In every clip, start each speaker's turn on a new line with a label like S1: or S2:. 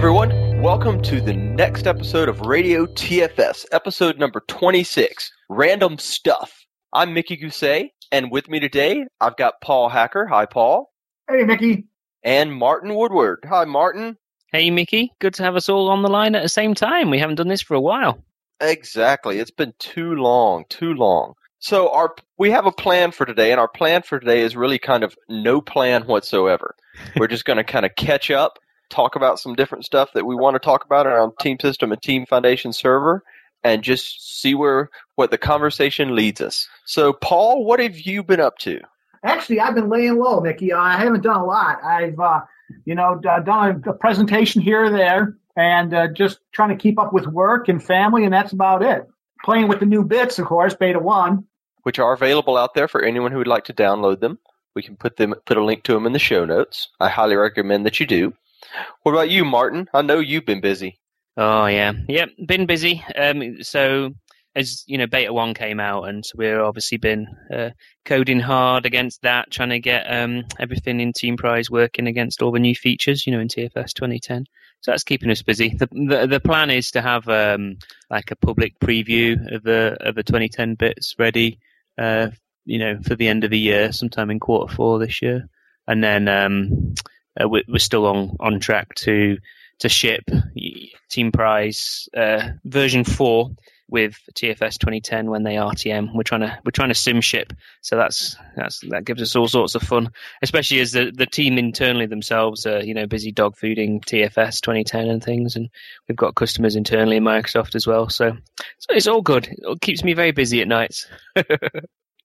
S1: everyone. Welcome to the next episode of Radio TFS, episode number 26 Random Stuff. I'm Mickey Gousset, and with me today, I've got Paul Hacker. Hi, Paul.
S2: Hey, Mickey.
S1: And Martin Woodward. Hi, Martin.
S3: Hey, Mickey. Good to have us all on the line at the same time. We haven't done this for a while.
S1: Exactly. It's been too long, too long. So our we have a plan for today, and our plan for today is really kind of no plan whatsoever. We're just going to kind of catch up, talk about some different stuff that we want to talk about around Team System and Team Foundation server, and just see where what the conversation leads us. So, Paul, what have you been up to?
S2: Actually, I've been laying low, Mickey. I haven't done a lot. I've, uh, you know, done a presentation here or there, and uh, just trying to keep up with work and family, and that's about it. Playing with the new bits, of course, Beta One
S1: which are available out there for anyone who would like to download them. We can put them put a link to them in the show notes. I highly recommend that you do. What about you, Martin? I know you've been busy.
S3: Oh yeah, yep, been busy. Um, so as you know, Beta One came out, and so we've obviously been uh, coding hard against that, trying to get um, everything in Teamprise working against all the new features, you know, in TFS 2010. So that's keeping us busy. The the, the plan is to have um, like a public preview of the of the 2010 bits ready uh, you know, for the end of the year, sometime in quarter four this year, and then um, uh, we're, we're, still on on track to to ship Teamprise uh, version four with TFS 2010 when they RTM. We're trying to we're trying to sim ship, so that's that's that gives us all sorts of fun, especially as the the team internally themselves are you know busy dog fooding TFS 2010 and things, and we've got customers internally in Microsoft as well. So, so it's all good. It keeps me very busy at nights.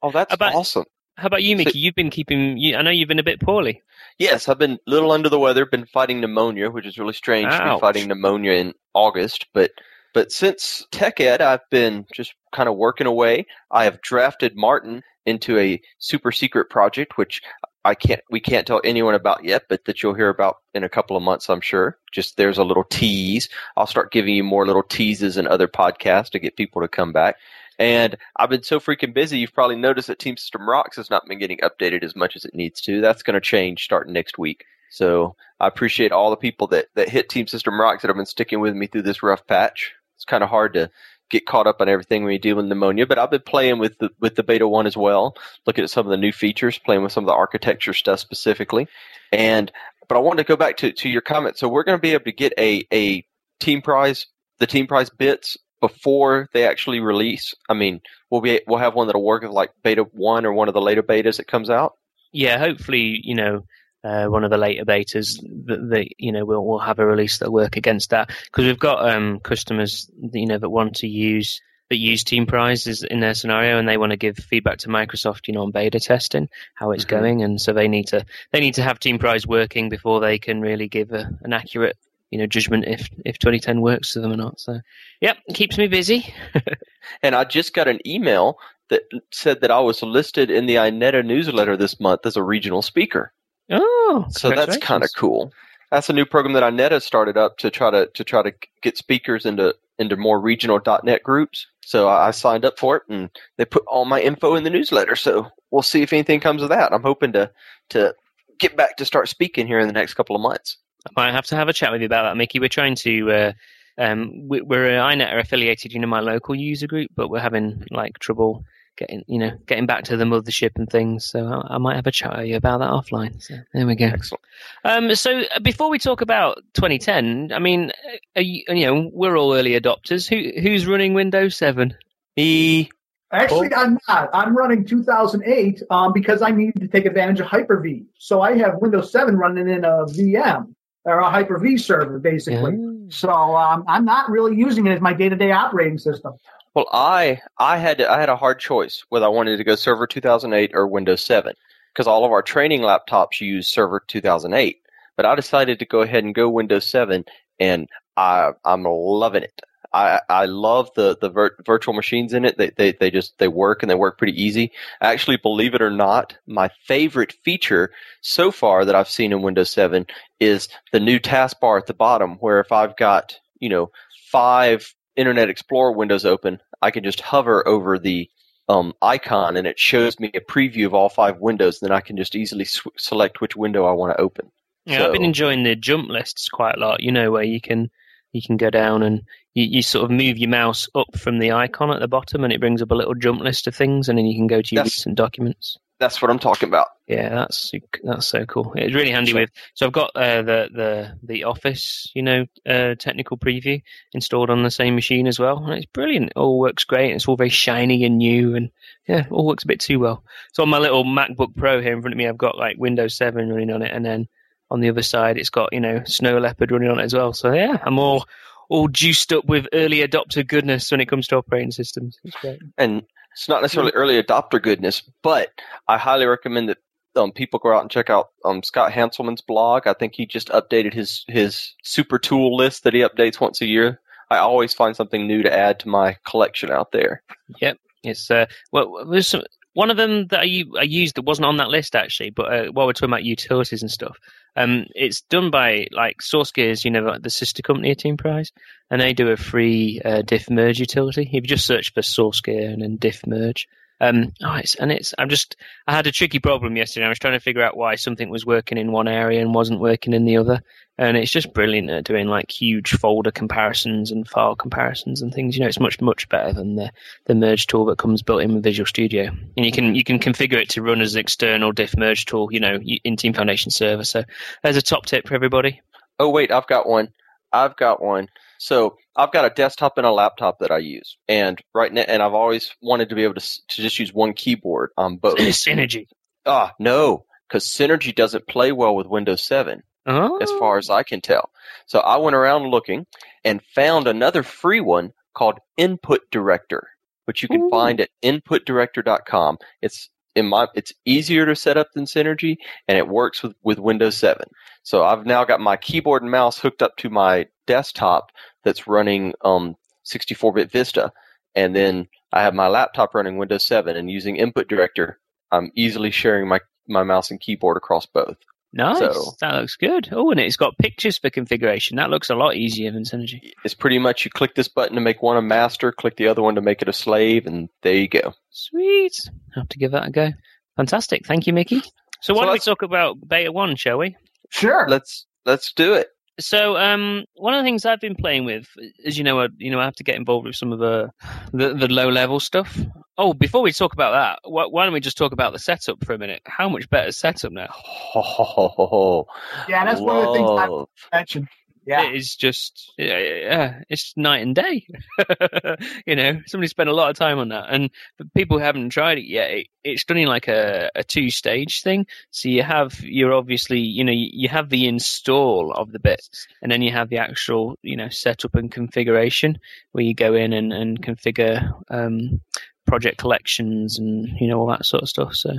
S1: oh, that's
S3: about,
S1: awesome.
S3: How about you, Mickey? So, you've been keeping. You, I know you've been a bit poorly.
S1: Yes, I've been a little under the weather. Been fighting pneumonia, which is really strange Ouch. to be fighting pneumonia in August, but but since Tech Ed, I've been just kind of working away. I have drafted Martin into a super secret project, which I can't, we can't tell anyone about yet, but that you'll hear about in a couple of months, I'm sure. Just there's a little tease. I'll start giving you more little teases in other podcasts to get people to come back. And I've been so freaking busy, you've probably noticed that Team System Rocks has not been getting updated as much as it needs to. That's going to change starting next week. So I appreciate all the people that, that hit Team System Rocks that have been sticking with me through this rough patch it's kind of hard to get caught up on everything when you deal with pneumonia. But I've been playing with the with the beta one as well, looking at some of the new features, playing with some of the architecture stuff specifically. And but I wanted to go back to, to your comment. So we're going to be able to get a a Teamprise, the Teamprise bits before they actually release. I mean, we'll be we'll have one that'll work with like beta one or one of the later betas that comes out.
S3: Yeah, hopefully, you know, uh, one of the later betas that, that you know we'll, we'll have a release that'll work against that because we've got um, customers you know that want to use that use Team Prizes in their scenario and they want to give feedback to Microsoft, you know, on beta testing, how it's mm-hmm. going, and so they need to they need to have Teamprise working before they can really give a, an accurate you know judgment if if 2010 works for them or not. So, yep, keeps me busy.
S1: and I just got an email that said that I was listed in the INETA newsletter this month as a regional speaker.
S3: Oh,
S1: so that's kind of cool. That's a new program that INETA started up to try to to try to get speakers into into more regional .NET groups. So I signed up for it, and they put all my info in the newsletter. So we'll see if anything comes of that. I'm hoping to to get back to start speaking here in the next couple of months.
S3: I might have to have a chat with you about that, Mickey. We're trying to. Uh, um, we, we're uh, INET are affiliated, you know, my local user group, but we're having like trouble getting you know getting back to the mothership and things. So I, I might have a chat with you about that offline. So there we go.
S1: Excellent.
S3: Um, so uh, before we talk about 2010, I mean, you, you, know, we're all early adopters. Who who's running Windows 7?
S1: Me.
S2: Actually, I'm not. I'm running 2008 um, because I need to take advantage of Hyper-V. So I have Windows 7 running in a VM or a Hyper-V server, basically. Yeah. So um, I'm not really using it as my day-to-day operating system.
S1: Well, I I had I had a hard choice whether I wanted to go Server 2008 or Windows 7 because all of our training laptops use Server 2008. But I decided to go ahead and go Windows 7, and I I'm loving it. I I love the the vir- virtual machines in it. They, they they just they work and they work pretty easy. Actually, believe it or not, my favorite feature so far that I've seen in Windows 7 is the new taskbar at the bottom, where if I've got you know five Internet Explorer windows open, I can just hover over the um, icon and it shows me a preview of all five windows. Then I can just easily sw- select which window I want to open.
S3: Yeah, so, I've been enjoying the jump lists quite a lot. You know, where you can you can go down and you, you, sort of move your mouse up from the icon at the bottom, and it brings up a little jump list of things, and then you can go to your recent documents.
S1: That's what I'm talking about.
S3: Yeah, that's that's so cool. It's really handy sure. with. So I've got uh, the the the Office, you know, uh, technical preview installed on the same machine as well, and it's brilliant. It all works great. It's all very shiny and new, and yeah, it all works a bit too well. So on my little MacBook Pro here in front of me, I've got like Windows 7 running on it, and then on the other side, it's got you know Snow Leopard running on it as well. So yeah, I'm all all juiced up with early adopter goodness when it comes to operating systems. It's great.
S1: And it's not necessarily early adopter goodness, but I highly recommend that um, people go out and check out um, Scott Hanselman's blog. I think he just updated his his super tool list that he updates once a year. I always find something new to add to my collection out there.
S3: Yep, it's uh, well, there's some, one of them that I, I used that wasn't on that list actually, but uh, while we're talking about utilities and stuff, um, it's done by like SourceGear's, you know, the sister company of Teamprise, and they do a free uh, diff merge utility. If you just search for SourceGear and then diff merge, um, oh, it's, and it's, I'm just, I had a tricky problem yesterday. I was trying to figure out why something was working in one area and wasn't working in the other. And it's just brilliant at doing like huge folder comparisons and file comparisons and things. You know, it's much, much better than the, the merge tool that comes built in with Visual Studio. And you can, you can configure it to run as an external diff merge tool, you know, in Team Foundation server. So there's a top tip for everybody.
S1: Oh, wait, I've got one. I've got one. So I've got a desktop and a laptop that I use, and right now, and I've always wanted to be able to to just use one keyboard on both.
S3: Synergy.
S1: Ah, no, because Synergy doesn't play well with Windows 7, oh. as far as I can tell. So I went around looking and found another free one called Input Director, which you can Ooh. find at inputdirector.com. It's in my it's easier to set up than Synergy, and it works with with Windows 7. So I've now got my keyboard and mouse hooked up to my desktop that's running um 64-bit Vista, and then I have my laptop running Windows 7 and using Input Director. I'm easily sharing my my mouse and keyboard across both.
S3: Nice. So, that looks good. Oh, and it's got pictures for configuration. That looks a lot easier than Synergy.
S1: It's pretty much you click this button to make one a master, click the other one to make it a slave, and there you go.
S3: Sweet. I'll have to give that a go. Fantastic. Thank you, Mickey. So why so don't we talk about Beta 1, shall we?
S2: Sure.
S1: Let's let's do it.
S3: So, um, one of the things I've been playing with, as you know, I, you know, I have to get involved with some of the the, the low level stuff. Oh, before we talk about that, why, why, don't we just talk about the setup for a minute? How much better setup now?
S2: yeah, that's Whoa. one of the things I mentioned. Yeah.
S3: It is just, yeah, it's night and day. you know, somebody spent a lot of time on that. And people who haven't tried it yet, it, it's done in like a, a two stage thing. So you have, you're obviously, you know, you have the install of the bits and then you have the actual, you know, setup and configuration where you go in and, and configure, um, project collections and, you know, all that sort of stuff. So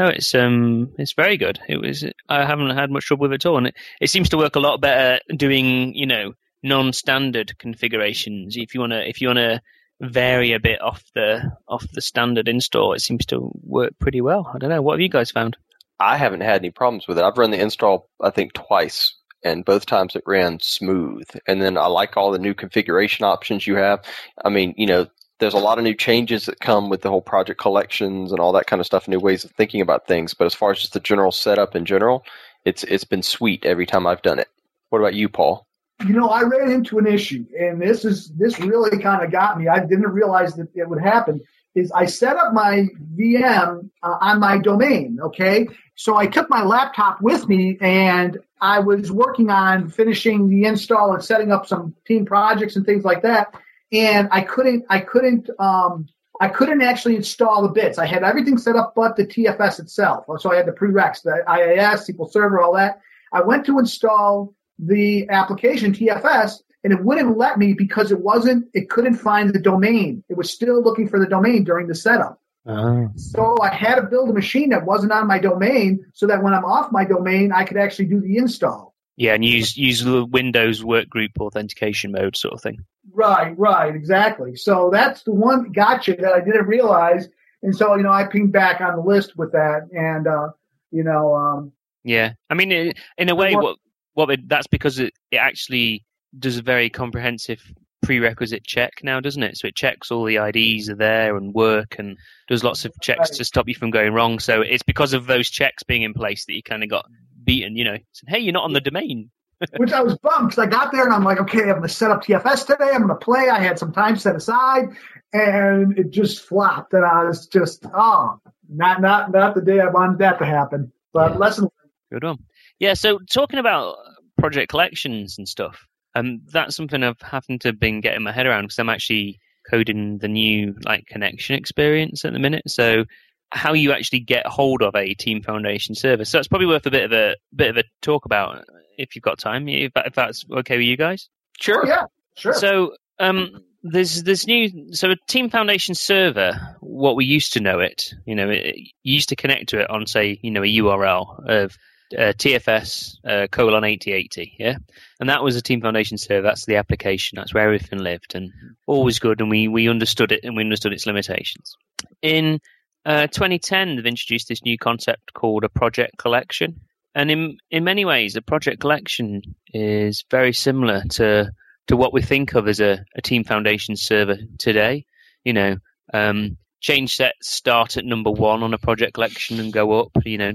S3: no, it's um, it's very good. It was. I haven't had much trouble with it at all, and it, it seems to work a lot better doing you know non-standard configurations. If you wanna, if you wanna vary a bit off the off the standard install, it seems to work pretty well. I don't know. What have you guys found?
S1: I haven't had any problems with it. I've run the install, I think, twice, and both times it ran smooth. And then I like all the new configuration options you have. I mean, you know, there's a lot of new changes that come with the whole project collections and all that kind of stuff, new ways of thinking about things. But as far as just the general setup in general, it's it's been sweet every time I've done it. What about you, Paul?
S2: You know, I ran into an issue, and this is this really kind of got me. I didn't realize that it would happen. Is I set up my VM uh, on my domain, okay? So I took my laptop with me, and I was working on finishing the install and setting up some team projects and things like that and I couldn't I couldn't um, I couldn't actually install the bits. I had everything set up but the TFS itself. So I had the prereqs, the IIS, SQL Server, all that. I went to install the application TFS and it wouldn't let me because it wasn't it couldn't find the domain. It was still looking for the domain during the setup. Oh. So I had to build a machine that wasn't on my domain so that when I'm off my domain, I could actually do the install.
S3: Yeah, and use use the Windows workgroup authentication mode sort of thing.
S2: Right, right, exactly. So that's the one gotcha that I didn't realize, and so you know I pinged back on the list with that, and uh, you know. Um,
S3: yeah, I mean, in a way, what what that's because it, it actually does a very comprehensive prerequisite check now, doesn't it? So it checks all the IDs are there and work and does lots of checks right. to stop you from going wrong. So it's because of those checks being in place that you kind of got beaten. You know, said, "Hey, you're not on the domain."
S2: Which I was bummed because I got there and I'm like, okay, I'm going to set up TFS today. I'm going to play. I had some time set aside, and it just flopped. And I was just, oh, not not not the day I wanted that to happen. But yeah. lesson. Learned.
S3: Good one. Yeah. So talking about project collections and stuff, um, that's something I've happened to been getting my head around because I'm actually coding the new like connection experience at the minute. So how you actually get hold of a Team Foundation server. So it's probably worth a bit of a bit of a talk about if you've got time, if, if that's okay with you guys.
S2: Sure. Yeah. Sure.
S3: So um, there's this new so a Team Foundation server. What we used to know it, you know, it, you used to connect to it on say, you know, a URL of uh, TFS uh, colon 8080, yeah? And that was a Team Foundation server. That's the application. That's where everything lived and always good. And we, we understood it and we understood its limitations. In uh, 2010, they've introduced this new concept called a project collection. And in, in many ways, a project collection is very similar to, to what we think of as a, a Team Foundation server today. You know, um, change sets start at number one on a project collection and go up. You know,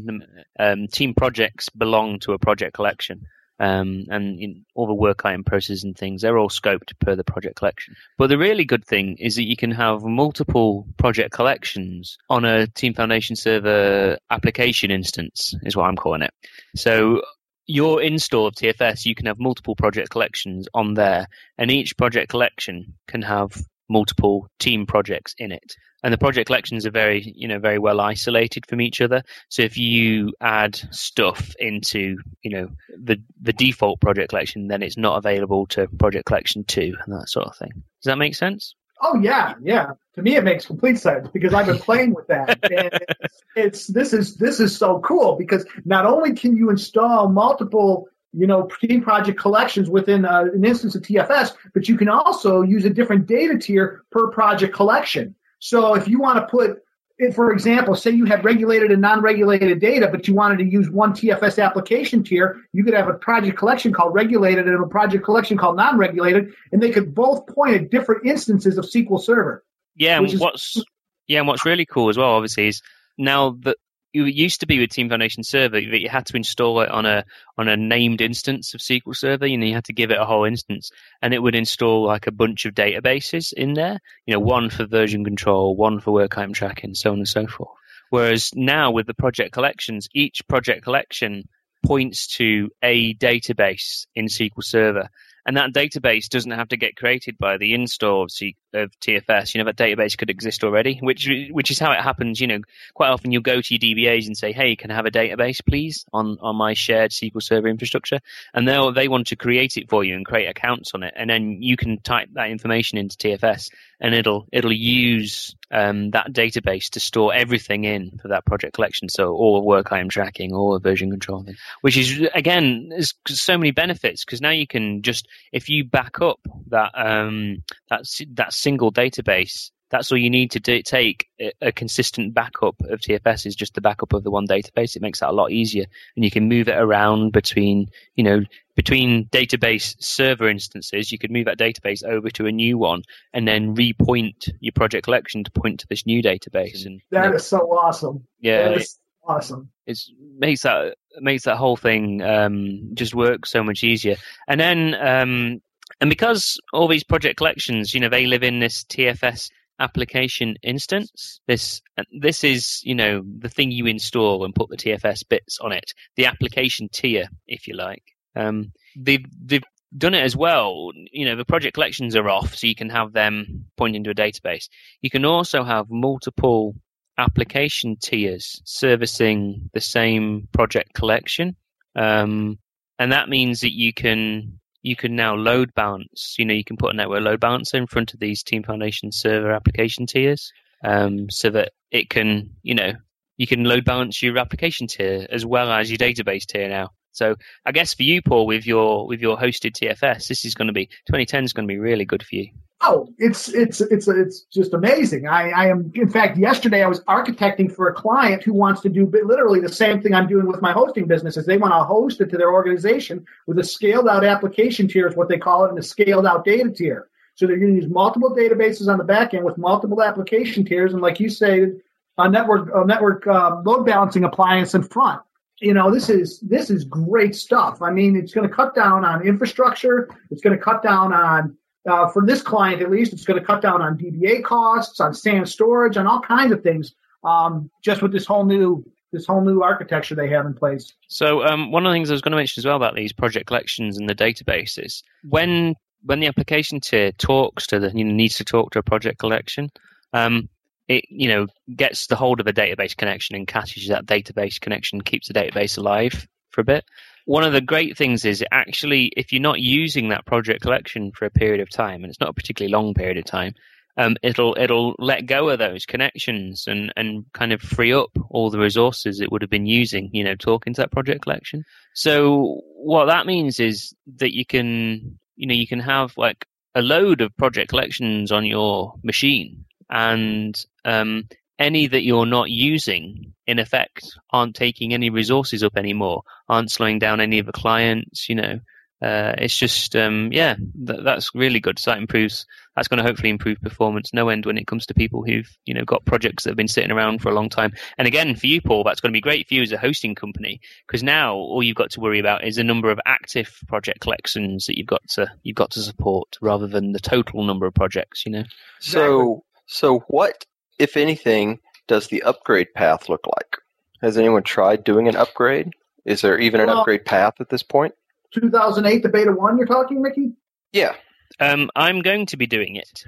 S3: um, team projects belong to a project collection. Um, and all the work item processes and things, they're all scoped per the project collection. But the really good thing is that you can have multiple project collections on a Team Foundation server application instance, is what I'm calling it. So your install of TFS, you can have multiple project collections on there, and each project collection can have multiple team projects in it. And the project collections are very you know very well isolated from each other. So if you add stuff into you know the the default project collection then it's not available to project collection 2 and that sort of thing. Does that make sense?
S2: Oh yeah. Yeah. To me it makes complete sense because i've been playing with that. And it's, it's this is this is so cool because not only can you install multiple you know, team project collections within uh, an instance of TFS, but you can also use a different data tier per project collection. So if you want to put, for example, say you had regulated and non-regulated data, but you wanted to use one TFS application tier, you could have a project collection called regulated and a project collection called non-regulated, and they could both point at different instances of SQL Server.
S3: Yeah, and what's yeah, and what's really cool as well, obviously, is now that it used to be with Team Foundation Server that you had to install it on a on a named instance of SQL Server. Know, you had to give it a whole instance, and it would install like a bunch of databases in there. You know, one for version control, one for work item tracking, so on and so forth. Whereas now with the project collections, each project collection points to a database in SQL Server, and that database doesn't have to get created by the install of, of TFS. You know, that database could exist already, which which is how it happens. You know, quite often you'll go to your DBAs and say, "Hey, can I have a database, please, on on my shared SQL Server infrastructure?" And they'll they want to create it for you and create accounts on it, and then you can type that information into TFS, and it'll it'll use um, that database to store everything in for that project collection. So all the work item tracking, all the version control, which is again, there's so many benefits because now you can just if you back up that um, that that single database that's all you need to do, take a, consistent backup of TFS is just the backup of the one database. It makes that a lot easier, and you can move it around between, you know, between database server instances. You could move that database over to a new one, and then repoint your project collection to point to this new database. And
S2: that is so awesome.
S3: Yeah,
S2: that is awesome.
S3: It makes that makes that whole thing um, just work so much easier. And then um, and because all these project collections, you know, they live in this TFS application instance. This this is you know the thing you install and put the TFS bits on it, the application tier, if you like. Um, they've they've done it as well. You know the project collections are off, so you can have them pointing to a database. You can also have multiple application tiers servicing the same project collection. Um, and that means that you can you can now load balance. You know, you can put a network load balancer in front of these Team Foundation server application tiers, um, so that it can, you know, you can load balance your application tier as well as your database tier now. So I guess for you, Paul, with your with your hosted TFS, this is going to be 2010 is going to be really good for you.
S2: Oh, it's it's it's it's just amazing. I, I am in fact yesterday I was architecting for a client who wants to do literally the same thing I'm doing with my hosting business. Is they want to host it to their organization with a scaled out application tier is what they call it, and a scaled out data tier. So they're going to use multiple databases on the back end with multiple application tiers, and like you say, a network a network uh, load balancing appliance in front. You know, this is this is great stuff. I mean, it's going to cut down on infrastructure. It's going to cut down on uh, for this client at least, it's going to cut down on DBA costs, on SAN storage, on all kinds of things. Um, just with this whole new this whole new architecture they have in place.
S3: So um, one of the things I was going to mention as well about these project collections and the databases, when when the application tier talks to the you know, needs to talk to a project collection, um, it you know gets the hold of a database connection and catches that database connection, keeps the database alive for a bit. One of the great things is actually if you're not using that project collection for a period of time, and it's not a particularly long period of time, um, it'll it'll let go of those connections and and kind of free up all the resources it would have been using, you know, talking to that project collection. So what that means is that you can you know you can have like a load of project collections on your machine, and um, any that you're not using, in effect, aren't taking any resources up anymore, aren't slowing down any of the clients, you know, uh, it's just um, yeah, th- that's really good. So that improves. That's going to hopefully improve performance no end when it comes to people who've you know got projects that have been sitting around for a long time. And again, for you, Paul, that's going to be great for you as a hosting company because now all you've got to worry about is the number of active project collections that you've got to you've got to support rather than the total number of projects. You know.
S1: So so what, if anything, does the upgrade path look like? Has anyone tried doing an upgrade? Is there even an well, upgrade path at this point?
S2: 2008, the beta one you're talking, Mickey?
S1: Yeah.
S3: Um, I'm going to be doing it.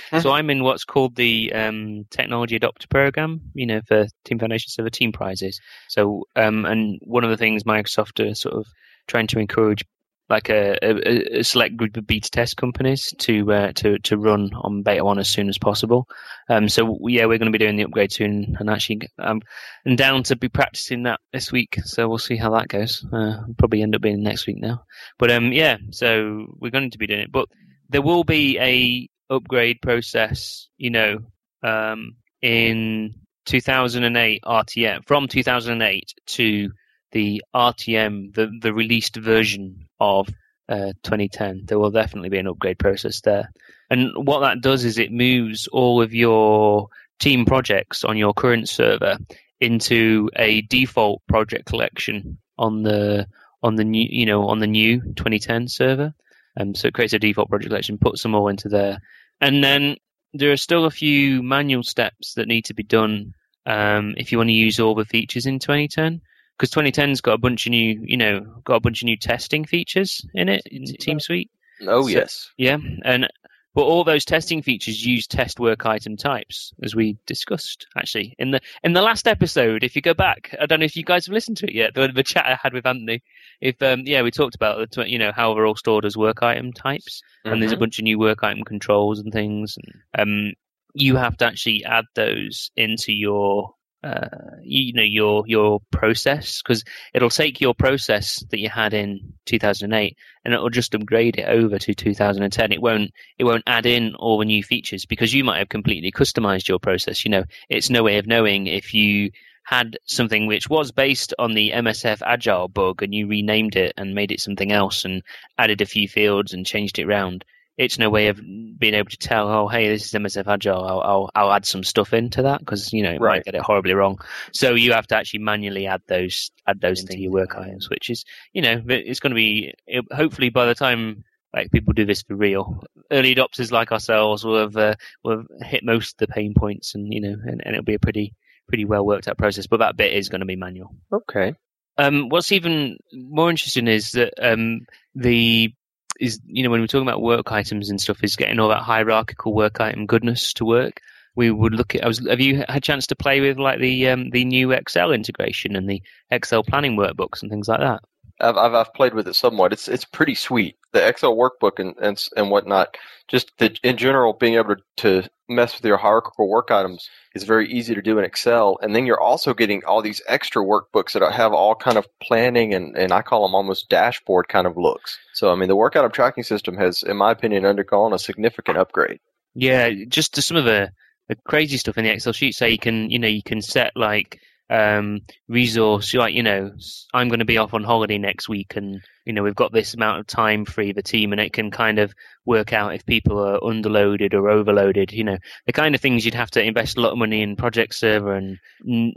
S3: so I'm in what's called the um, Technology Adopter Program, you know, for Team Foundation Server Team Prizes. So, um, and one of the things Microsoft are sort of trying to encourage like a, a, a, select group of beta test companies to uh, to to run on beta one as soon as possible. Um, so yeah, we're going to be doing the upgrade soon, and actually um, and down to be practicing that this week. So we'll see how that goes. Uh, probably end up being next week now, but um, yeah, so we're going to be doing it. But there will be a upgrade process, you know, um, in 2008 RTM from 2008 to the RTM, the, the released version of uh, 2010. There will definitely be an upgrade process there. And what that does is it moves all of your team projects on your current server into a default project collection on the on the new you know on the new 2010 server. Um, so it creates a default project collection, puts them all into there, and then there are still a few manual steps that need to be done um, if you want to use all the features in 2010 because 2010's got a bunch of new, you know, got a bunch of new testing features in it in Team Suite.
S1: Oh so, yes,
S3: yeah, and but all those testing features use test work item types, as we discussed actually in the in the last episode. If you go back, I don't know if you guys have listened to it yet. The, the chat I had with Anthony. If um, yeah, we talked about the you know how they're all stored as work item types, mm-hmm. and there's a mm-hmm. bunch of new work item controls and things. And, um, you have to actually add those into your uh, you know your your process because it'll take your process that you had in 2008 and it'll just upgrade it over to 2010 it won't it won't add in all the new features because you might have completely customized your process. You know it's no way of knowing if you had something which was based on the MSF Agile bug and you renamed it and made it something else and added a few fields and changed it around it's no way of being able to tell, oh, hey, this is MSF Agile. I'll, I'll, I'll add some stuff into that because you know it right. might get it horribly wrong. So you have to actually manually add those add those into your work items, which is you know it's going to be it, hopefully by the time like people do this for real, early adopters like ourselves will have uh, will have hit most of the pain points, and you know, and, and it'll be a pretty pretty well worked out process. But that bit is going to be manual.
S1: Okay.
S3: Um, what's even more interesting is that um, the is you know when we're talking about work items and stuff is getting all that hierarchical work item goodness to work. We would look at I was have you had a chance to play with like the um, the new excel integration and the excel planning workbooks and things like that
S1: I've, I've, I've played with it somewhat. It's it's pretty sweet. The Excel workbook and and, and whatnot. Just the, in general, being able to, to mess with your hierarchical work items is very easy to do in Excel. And then you're also getting all these extra workbooks that have all kind of planning and, and I call them almost dashboard kind of looks. So I mean, the work item tracking system has, in my opinion, undergone a significant upgrade.
S3: Yeah, just to some of the the crazy stuff in the Excel sheet. So you can, you know, you can set like um, resource. Like you know, I'm going to be off on holiday next week, and you know we've got this amount of time free the team, and it can kind of work out if people are underloaded or overloaded. You know, the kind of things you'd have to invest a lot of money in project server and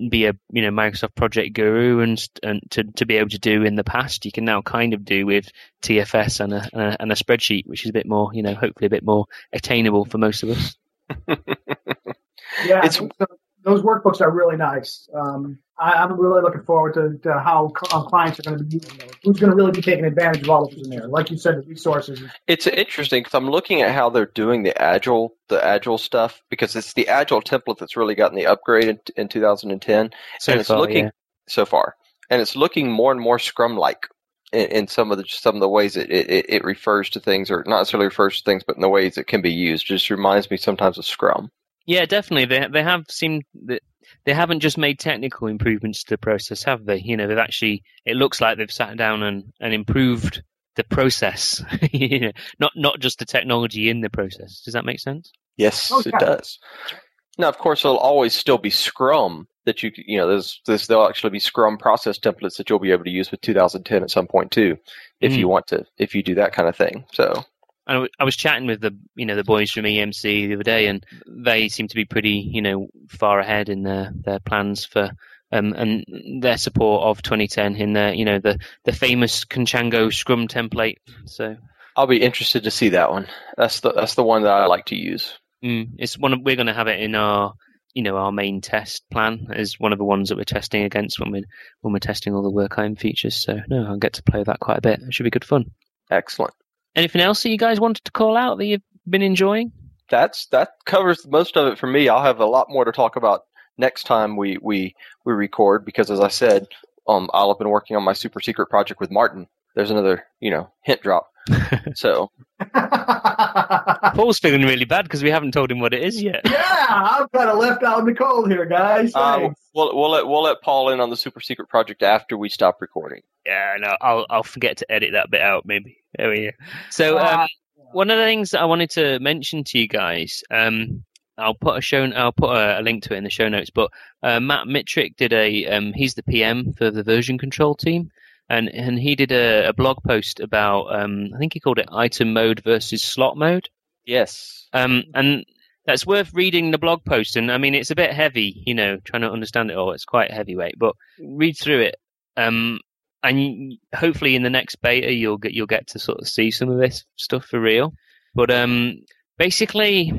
S3: be a you know Microsoft project guru and and to to be able to do in the past, you can now kind of do with TFS and a, and a, and a spreadsheet, which is a bit more you know hopefully a bit more attainable for most of us.
S2: yeah, it's those workbooks are really nice. Um, I, am really looking forward to, to how clients are going to be using those. Who's going to really be taking advantage of all of in there? Like you said, the resources.
S1: It's interesting because I'm looking at how they're doing the agile, the agile stuff because it's the agile template that's really gotten the upgrade in, in 2010, so and it's far, looking yeah. so far, and it's looking more and more Scrum-like. In, in some of the some of the ways it, it, it refers to things, or not necessarily refers to things, but in the ways it can be used, just reminds me sometimes of Scrum.
S3: Yeah, definitely. They they have seemed that they haven't just made technical improvements to the process, have they? You know, they've actually. It looks like they've sat down and, and improved the process. you know, not not just the technology in the process. Does that make sense?
S1: Yes, okay. it does. Now, of course, there'll always still be Scrum that you you know there's, there's there'll actually be Scrum process templates that you'll be able to use with 2010 at some point too, if mm. you want to if you do that kind of thing. So
S3: I was chatting with the you know the boys from EMC the other day, and they seem to be pretty you know far ahead in their their plans for um, and their support of 2010 in their you know the the famous Conchango Scrum template. So
S1: I'll be interested to see that one. That's the that's the one that I like to use.
S3: Mm, it's one of, we're going to have it in our you know our main test plan is one of the ones that we're testing against when we when we're testing all the work item features. So no, I'll get to play that quite a bit. It should be good fun.
S1: Excellent.
S3: Anything else that you guys wanted to call out that you've been enjoying?
S1: That's that covers most of it for me. I'll have a lot more to talk about next time we we we record because, as I said, um, I'll have been working on my super secret project with Martin. There's another, you know, hint drop. so
S3: Paul's feeling really bad because we haven't told him what it is yet.
S2: Yeah, I'm kind of left out in the cold here, guys. Uh,
S1: we'll, we'll let we'll let Paul in on the super secret project after we stop recording.
S3: Yeah, no, I'll I'll forget to edit that bit out maybe. There we go. So um, one of the things that I wanted to mention to you guys, um, I'll put a show. I'll put a, a, link to it in the show notes. But uh, Matt Mitrik did a. Um, he's the PM for the version control team, and and he did a, a blog post about. Um, I think he called it item mode versus slot mode.
S1: Yes.
S3: Um, and that's worth reading the blog post. And I mean, it's a bit heavy, you know, trying to understand it all. It's quite heavyweight, but read through it. Um, and hopefully in the next beta you'll get you'll get to sort of see some of this stuff for real. But um, basically,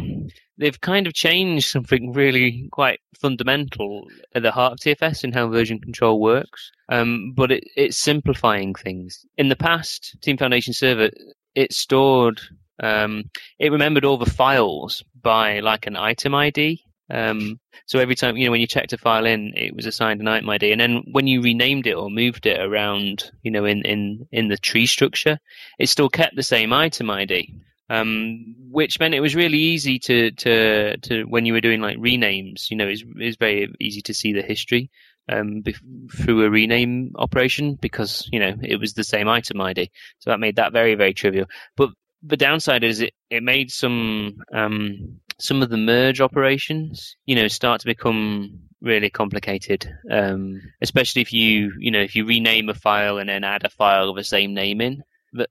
S3: they've kind of changed something really quite fundamental at the heart of TFS and how version control works. Um, but it, it's simplifying things. In the past, Team Foundation Server it stored um, it remembered all the files by like an item ID um, so every time, you know, when you checked a file in, it was assigned an item ID, and then when you renamed it or moved it around, you know, in in in the tree structure, it still kept the same item ID. Um, which meant it was really easy to, to, to when you were doing like renames, you know, it's, it's very easy to see the history um, through a rename operation because you know it was the same item ID. So that made that very very trivial. But the downside is it, it made some um, some of the merge operations, you know, start to become really complicated. Um, especially if you, you know, if you rename a file and then add a file of the same name in,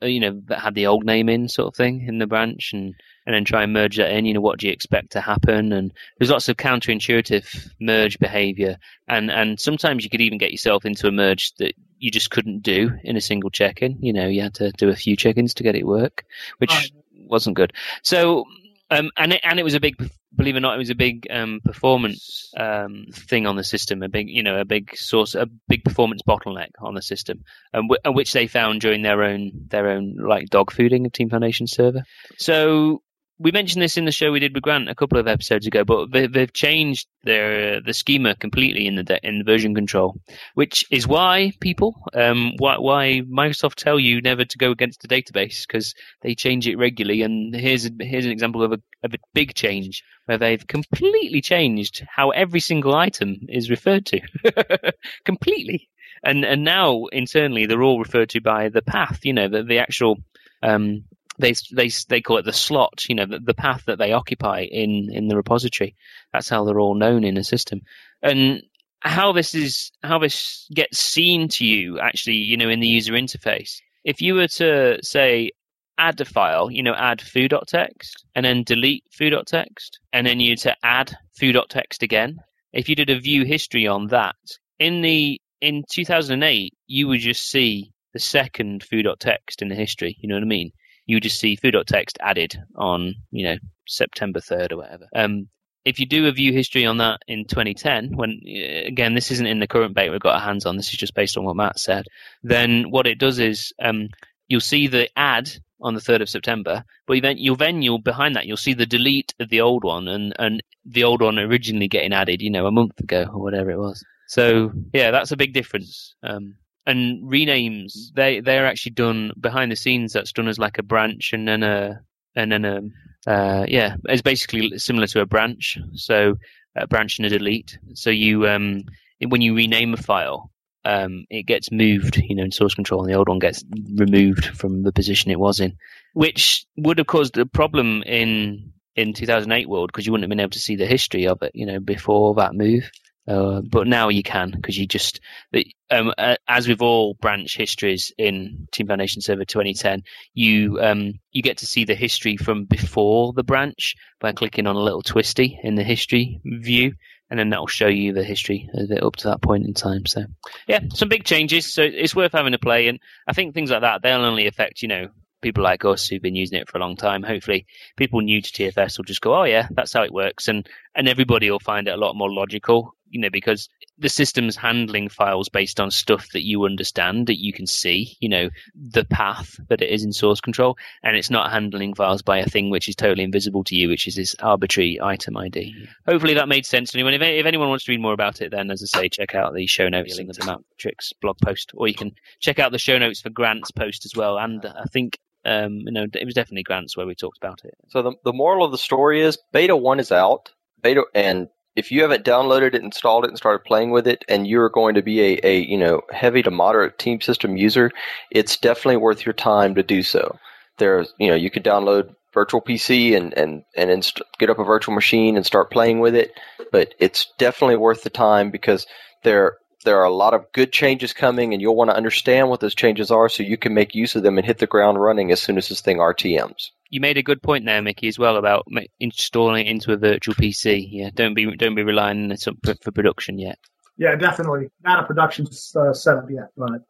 S3: you know, that had the old name in, sort of thing, in the branch, and and then try and merge that in. You know, what do you expect to happen? And there's lots of counterintuitive merge behavior, and and sometimes you could even get yourself into a merge that you just couldn't do in a single check-in. You know, you had to do a few check-ins to get it work, which wasn't good. So um, and it, and it was a big, believe it or not, it was a big um, performance um, thing on the system. A big, you know, a big source, a big performance bottleneck on the system, um, w- which they found during their own their own like dog fooding of Team Foundation server. So we mentioned this in the show we did with Grant a couple of episodes ago, but they, have changed their the schema completely in the de- in version control, which is why people um, why, why Microsoft tell you never to go against the database because they change it regularly. And here's a, here's an example of a, of a big change where they've completely changed how every single item is referred to, completely. And and now internally they're all referred to by the path, you know, the the actual um, they they they call it the slot, you know, the, the, path that they occupy in in the repository. That's how they're all known in a system. And how this is how this gets seen to you actually you know in the user interface if you were to say add a file you know add foo.txt and then delete foo.txt and then you to add foo.txt again if you did a view history on that in the in 2008 you would just see the second foo.txt in the history you know what i mean you just see foo.txt added on you know september 3rd or whatever um, if you do a view history on that in 2010, when again this isn't in the current beta we've got our hands on, this is just based on what Matt said. Then what it does is um, you'll see the add on the 3rd of September, but then you'll then you'll behind that you'll see the delete of the old one and and the old one originally getting added, you know, a month ago or whatever it was. So yeah, that's a big difference. Um, and renames they they're actually done behind the scenes. That's done as like a branch and then a and then a uh, yeah, it's basically similar to a branch. So a branch and a delete. So you um, when you rename a file, um, it gets moved, you know, in source control, and the old one gets removed from the position it was in, which would have caused a problem in in 2008 world because you wouldn't have been able to see the history of it, you know, before that move. Uh, but now you can because you just, um, uh, as with all branch histories in Team Foundation Server 2010, you um, you get to see the history from before the branch by clicking on a little twisty in the history view, and then that will show you the history of it up to that point in time. So, yeah, some big changes. So it's worth having a play, and I think things like that they'll only affect you know people like us who've been using it for a long time. Hopefully, people new to TFS will just go, "Oh yeah, that's how it works," and and everybody will find it a lot more logical you know, because the system's handling files based on stuff that you understand, that you can see, you know, the path that it is in source control, and it's not handling files by a thing which is totally invisible to you, which is this arbitrary item ID. Hopefully that made sense to anyone. If, if anyone wants to read more about it, then, as I say, check out the show notes to the Matrix blog post, or you can check out the show notes for Grant's post as well. And I think um, you know, it was definitely Grant's where we talked about it.
S1: So the the moral of the story is beta one is out. Beta and if you haven't downloaded it, installed it, and started playing with it, and you're going to be a, a you know heavy to moderate team system user, it's definitely worth your time to do so. There's you know you could download virtual PC and and and inst- get up a virtual machine and start playing with it, but it's definitely worth the time because there there are a lot of good changes coming, and you'll want to understand what those changes are so you can make use of them and hit the ground running as soon as this thing RTMs
S3: you made a good point there, Mickey, as well about installing it into a virtual PC. Yeah, don't be don't be relying on it for production yet.
S2: Yeah, definitely not a production uh, setup yet. But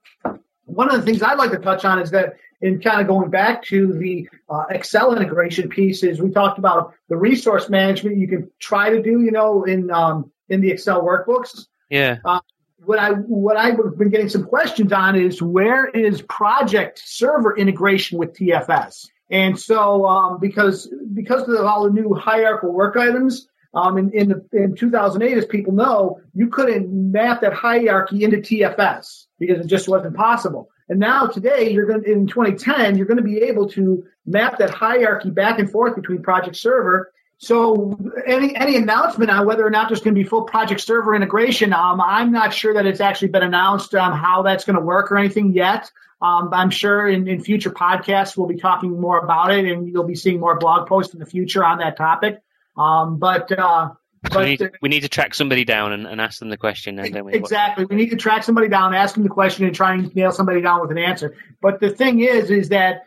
S2: one of the things I'd like to touch on is that in kind of going back to the uh, Excel integration pieces, we talked about the resource management you can try to do, you know, in um, in the Excel workbooks.
S3: Yeah.
S2: Uh, what I what I've been getting some questions on is where is project server integration with TFS? And so, um, because because of all the new hierarchical work items, um, in in, the, in 2008, as people know, you couldn't map that hierarchy into TFS because it just wasn't possible. And now today, you're going in 2010, you're going to be able to map that hierarchy back and forth between project server. So any any announcement on whether or not there's going to be full project server integration, um, I'm not sure that it's actually been announced um, how that's going to work or anything yet. Um, I'm sure in, in future podcasts we'll be talking more about it, and you'll be seeing more blog posts in the future on that topic. Um, but uh,
S3: but we need, we need, to track somebody down and, and ask them the question. And then
S2: we, exactly, we need to track somebody down, ask them the question, and try and nail somebody down with an answer. But the thing is, is that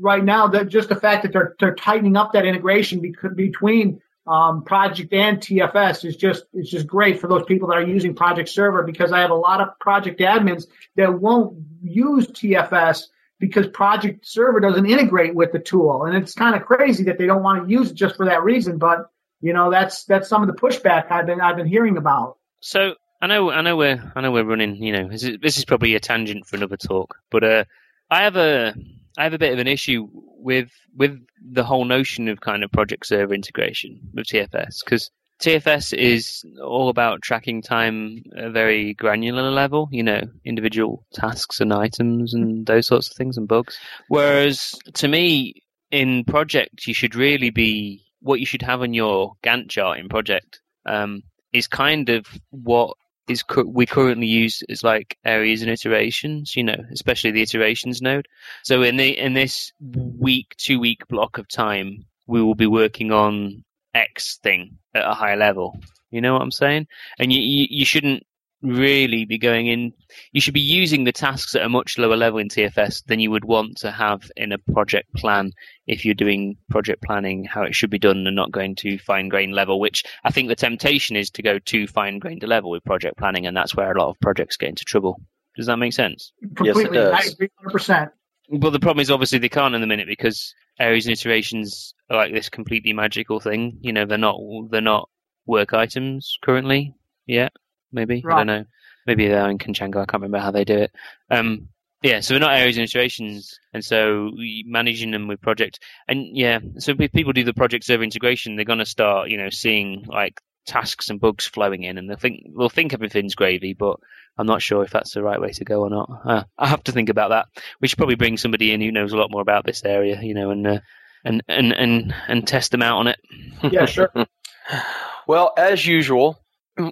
S2: right now, that just the fact that they're they're tightening up that integration between um, Project and TFS is just it's just great for those people that are using Project Server because I have a lot of project admins that won't use TFS because Project Server doesn't integrate with the tool, and it's kind of crazy that they don't want to use it just for that reason. But you know that's that's some of the pushback I've been I've been hearing about.
S3: So I know I know we're I know we're running. You know this is, this is probably a tangent for another talk, but uh, I have a I have a bit of an issue with with the whole notion of kind of project server integration with TFS because TFS is all about tracking time at a very granular level, you know, individual tasks and items and those sorts of things and bugs. Whereas to me, in project, you should really be what you should have on your Gantt chart in project um, is kind of what is cu- we currently use as like areas and iterations, you know, especially the iterations node. So in the in this week, two week block of time, we will be working on X thing at a high level. You know what I'm saying? And you you, you shouldn't really be going in. You should be using the tasks at a much lower level in TFS than you would want to have in a project plan if you're doing project planning how it should be done and not going to fine grained level. Which I think the temptation is to go too fine grained a level with project planning, and that's where a lot of projects get into trouble. Does that make sense?
S2: Completely, yes, it does. I agree 100%.
S3: But the problem is obviously they can't in the minute because areas and iterations are like this completely magical thing. You know, they're not they're not work items currently yet maybe. Right. I don't know. Maybe they're in Kachengo. I can't remember how they do it. Um, yeah, so we're not areas and iterations, and so managing them with project, and yeah, so if people do the project server integration, they're going to start, you know, seeing like tasks and bugs flowing in, and they'll think they'll think everything's gravy, but I'm not sure if that's the right way to go or not. Uh, I have to think about that. We should probably bring somebody in who knows a lot more about this area, you know, and uh, and and and and test them out on it.
S2: Yeah, sure.
S1: well, as usual,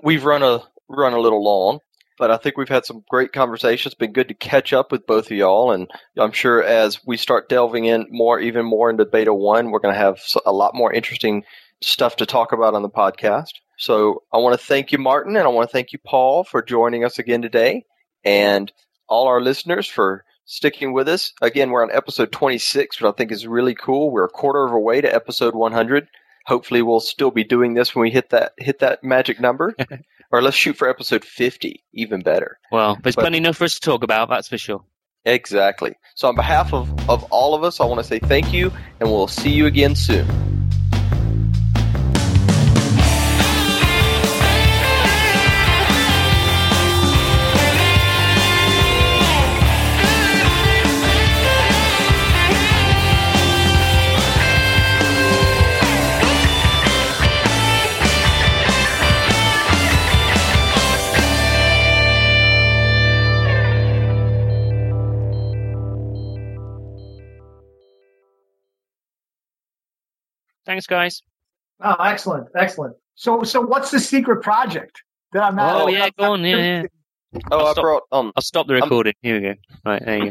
S1: we've run a run a little long, but I think we've had some great conversations. It's been good to catch up with both of y'all, and I'm sure as we start delving in more, even more into Beta One, we're going to have a lot more interesting stuff to talk about on the podcast. So I want to thank you, Martin, and I want to thank you, Paul, for joining us again today, and all our listeners for sticking with us. Again, we're on episode 26, which I think is really cool. We're a quarter of a way to episode 100. Hopefully, we'll still be doing this when we hit that hit that magic number. Or let's shoot for episode 50, even better.
S3: Well, there's but, plenty enough for us to talk about, that's for sure.
S1: Exactly. So, on behalf of, of all of us, I want to say thank you, and we'll see you again soon.
S3: Thanks, guys.
S2: Oh, excellent, excellent. So, so what's the secret project that I'm
S3: not? Oh, yeah, go on, yeah, yeah.
S1: Oh, I'll I
S3: stop,
S1: brought. Um,
S3: I'll stop the recording. Um, Here we go. Right, there you go.